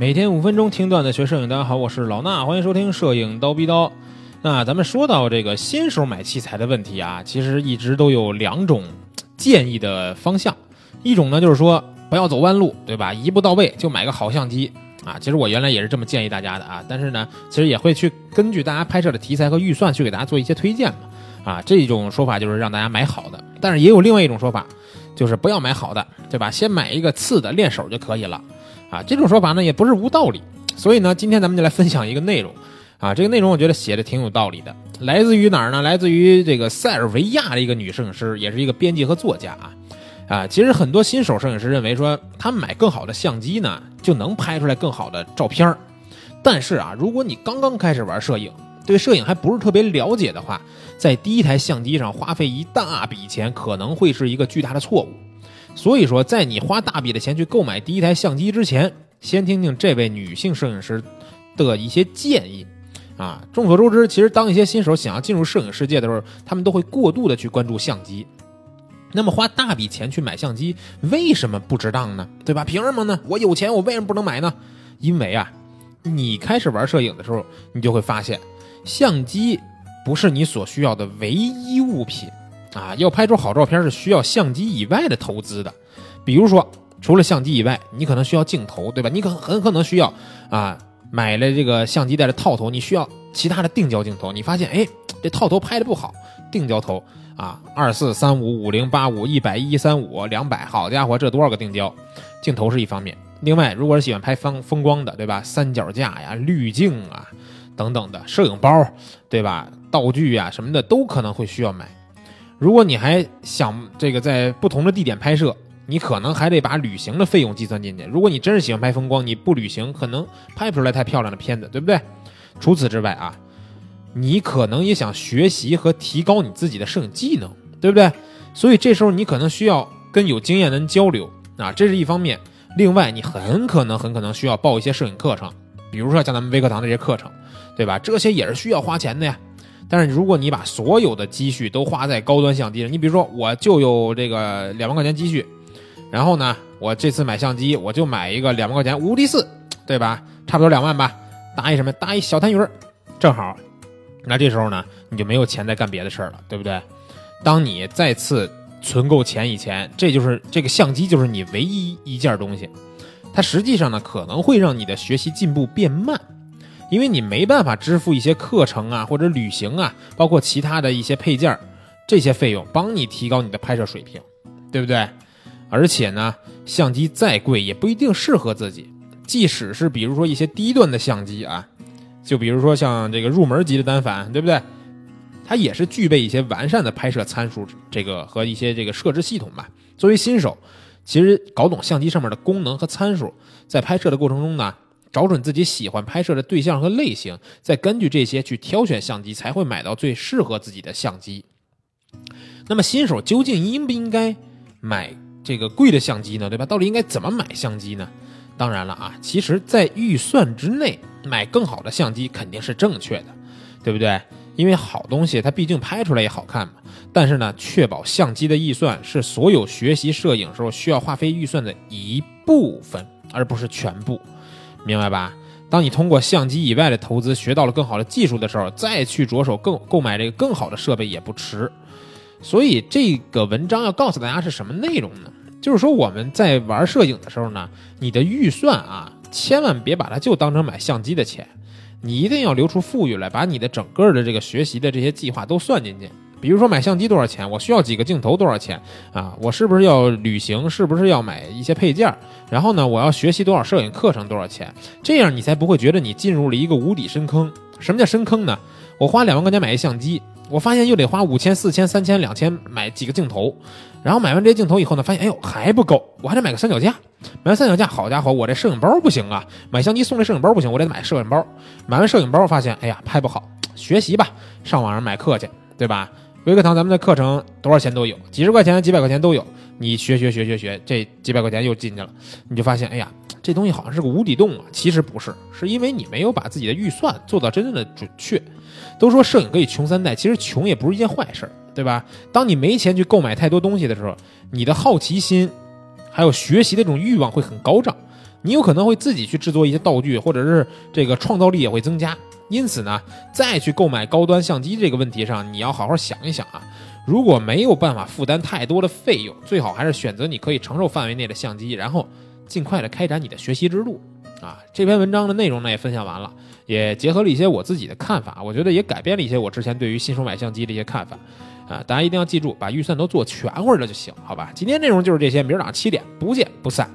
每天五分钟听段子学摄影，大家好，我是老衲，欢迎收听摄影刀逼刀。那咱们说到这个新手买器材的问题啊，其实一直都有两种建议的方向，一种呢就是说不要走弯路，对吧？一步到位就买个好相机啊。其实我原来也是这么建议大家的啊，但是呢，其实也会去根据大家拍摄的题材和预算去给大家做一些推荐嘛。啊，这种说法就是让大家买好的，但是也有另外一种说法，就是不要买好的，对吧？先买一个次的练手就可以了。啊，这种说法呢也不是无道理，所以呢，今天咱们就来分享一个内容，啊，这个内容我觉得写的挺有道理的，来自于哪儿呢？来自于这个塞尔维亚的一个女摄影师，也是一个编辑和作家啊，啊，其实很多新手摄影师认为说，他买更好的相机呢，就能拍出来更好的照片儿但是啊，如果你刚刚开始玩摄影，对摄影还不是特别了解的话，在第一台相机上花费一大笔钱，可能会是一个巨大的错误。所以说，在你花大笔的钱去购买第一台相机之前，先听听这位女性摄影师的一些建议。啊，众所周知，其实当一些新手想要进入摄影世界的时候，他们都会过度的去关注相机。那么花大笔钱去买相机，为什么不值当呢？对吧？凭什么呢？我有钱，我为什么不能买呢？因为啊，你开始玩摄影的时候，你就会发现，相机不是你所需要的唯一物品。啊，要拍出好照片是需要相机以外的投资的，比如说，除了相机以外，你可能需要镜头，对吧？你可很可能需要啊，买了这个相机带着套头，你需要其他的定焦镜头。你发现，哎，这套头拍的不好，定焦头啊，二四三五五零八五一百一三五两百，好家伙，这多少个定焦镜头是一方面。另外，如果是喜欢拍风风光的，对吧？三脚架呀、滤镜啊等等的摄影包，对吧？道具呀什么的都可能会需要买。如果你还想这个在不同的地点拍摄，你可能还得把旅行的费用计算进去。如果你真是喜欢拍风光，你不旅行可能拍不出来太漂亮的片子，对不对？除此之外啊，你可能也想学习和提高你自己的摄影技能，对不对？所以这时候你可能需要跟有经验的人交流啊，这是一方面。另外，你很可能很可能需要报一些摄影课程，比如说像咱们微课堂这些课程，对吧？这些也是需要花钱的呀。但是如果你把所有的积蓄都花在高端相机上，你比如说我就有这个两万块钱积蓄，然后呢，我这次买相机我就买一个两万块钱无敌四，对吧？差不多两万吧，搭一什么？搭一小痰盂正好。那这时候呢，你就没有钱再干别的事儿了，对不对？当你再次存够钱以前，这就是这个相机就是你唯一一件东西，它实际上呢可能会让你的学习进步变慢。因为你没办法支付一些课程啊，或者旅行啊，包括其他的一些配件这些费用帮你提高你的拍摄水平，对不对？而且呢，相机再贵也不一定适合自己。即使是比如说一些低端的相机啊，就比如说像这个入门级的单反，对不对？它也是具备一些完善的拍摄参数，这个和一些这个设置系统吧。作为新手，其实搞懂相机上面的功能和参数，在拍摄的过程中呢。找准自己喜欢拍摄的对象和类型，再根据这些去挑选相机，才会买到最适合自己的相机。那么新手究竟应不应该买这个贵的相机呢？对吧？到底应该怎么买相机呢？当然了啊，其实，在预算之内买更好的相机肯定是正确的，对不对？因为好东西它毕竟拍出来也好看嘛。但是呢，确保相机的预算是所有学习摄影时候需要花费预算的一部分，而不是全部。明白吧？当你通过相机以外的投资学到了更好的技术的时候，再去着手更购买这个更好的设备也不迟。所以这个文章要告诉大家是什么内容呢？就是说我们在玩摄影的时候呢，你的预算啊，千万别把它就当成买相机的钱，你一定要留出富裕来，把你的整个的这个学习的这些计划都算进去。比如说买相机多少钱？我需要几个镜头多少钱？啊，我是不是要旅行？是不是要买一些配件？然后呢，我要学习多少摄影课程多少钱？这样你才不会觉得你进入了一个无底深坑。什么叫深坑呢？我花两万块钱买一相机，我发现又得花五千、四千、三千、两千买几个镜头，然后买完这些镜头以后呢，发现哎呦还不够，我还得买个三脚架。买完三脚架，好家伙，我这摄影包不行啊！买相机送这摄影包不行，我得买摄影包。买完摄影包，发现哎呀拍不好，学习吧，上网上买课去，对吧？微课堂，咱们的课程多少钱都有，几十块钱、几百块钱都有。你学学学学学，这几百块钱又进去了，你就发现，哎呀，这东西好像是个无底洞啊！其实不是，是因为你没有把自己的预算做到真正的准确。都说摄影可以穷三代，其实穷也不是一件坏事，对吧？当你没钱去购买太多东西的时候，你的好奇心，还有学习的这种欲望会很高涨你有可能会自己去制作一些道具，或者是这个创造力也会增加。因此呢，再去购买高端相机这个问题上，你要好好想一想啊。如果没有办法负担太多的费用，最好还是选择你可以承受范围内的相机，然后尽快的开展你的学习之路。啊，这篇文章的内容呢也分享完了，也结合了一些我自己的看法，我觉得也改变了一些我之前对于新手买相机的一些看法。啊，大家一定要记住，把预算都做全乎了就行，好吧？今天内容就是这些，明儿早上七点不见不散。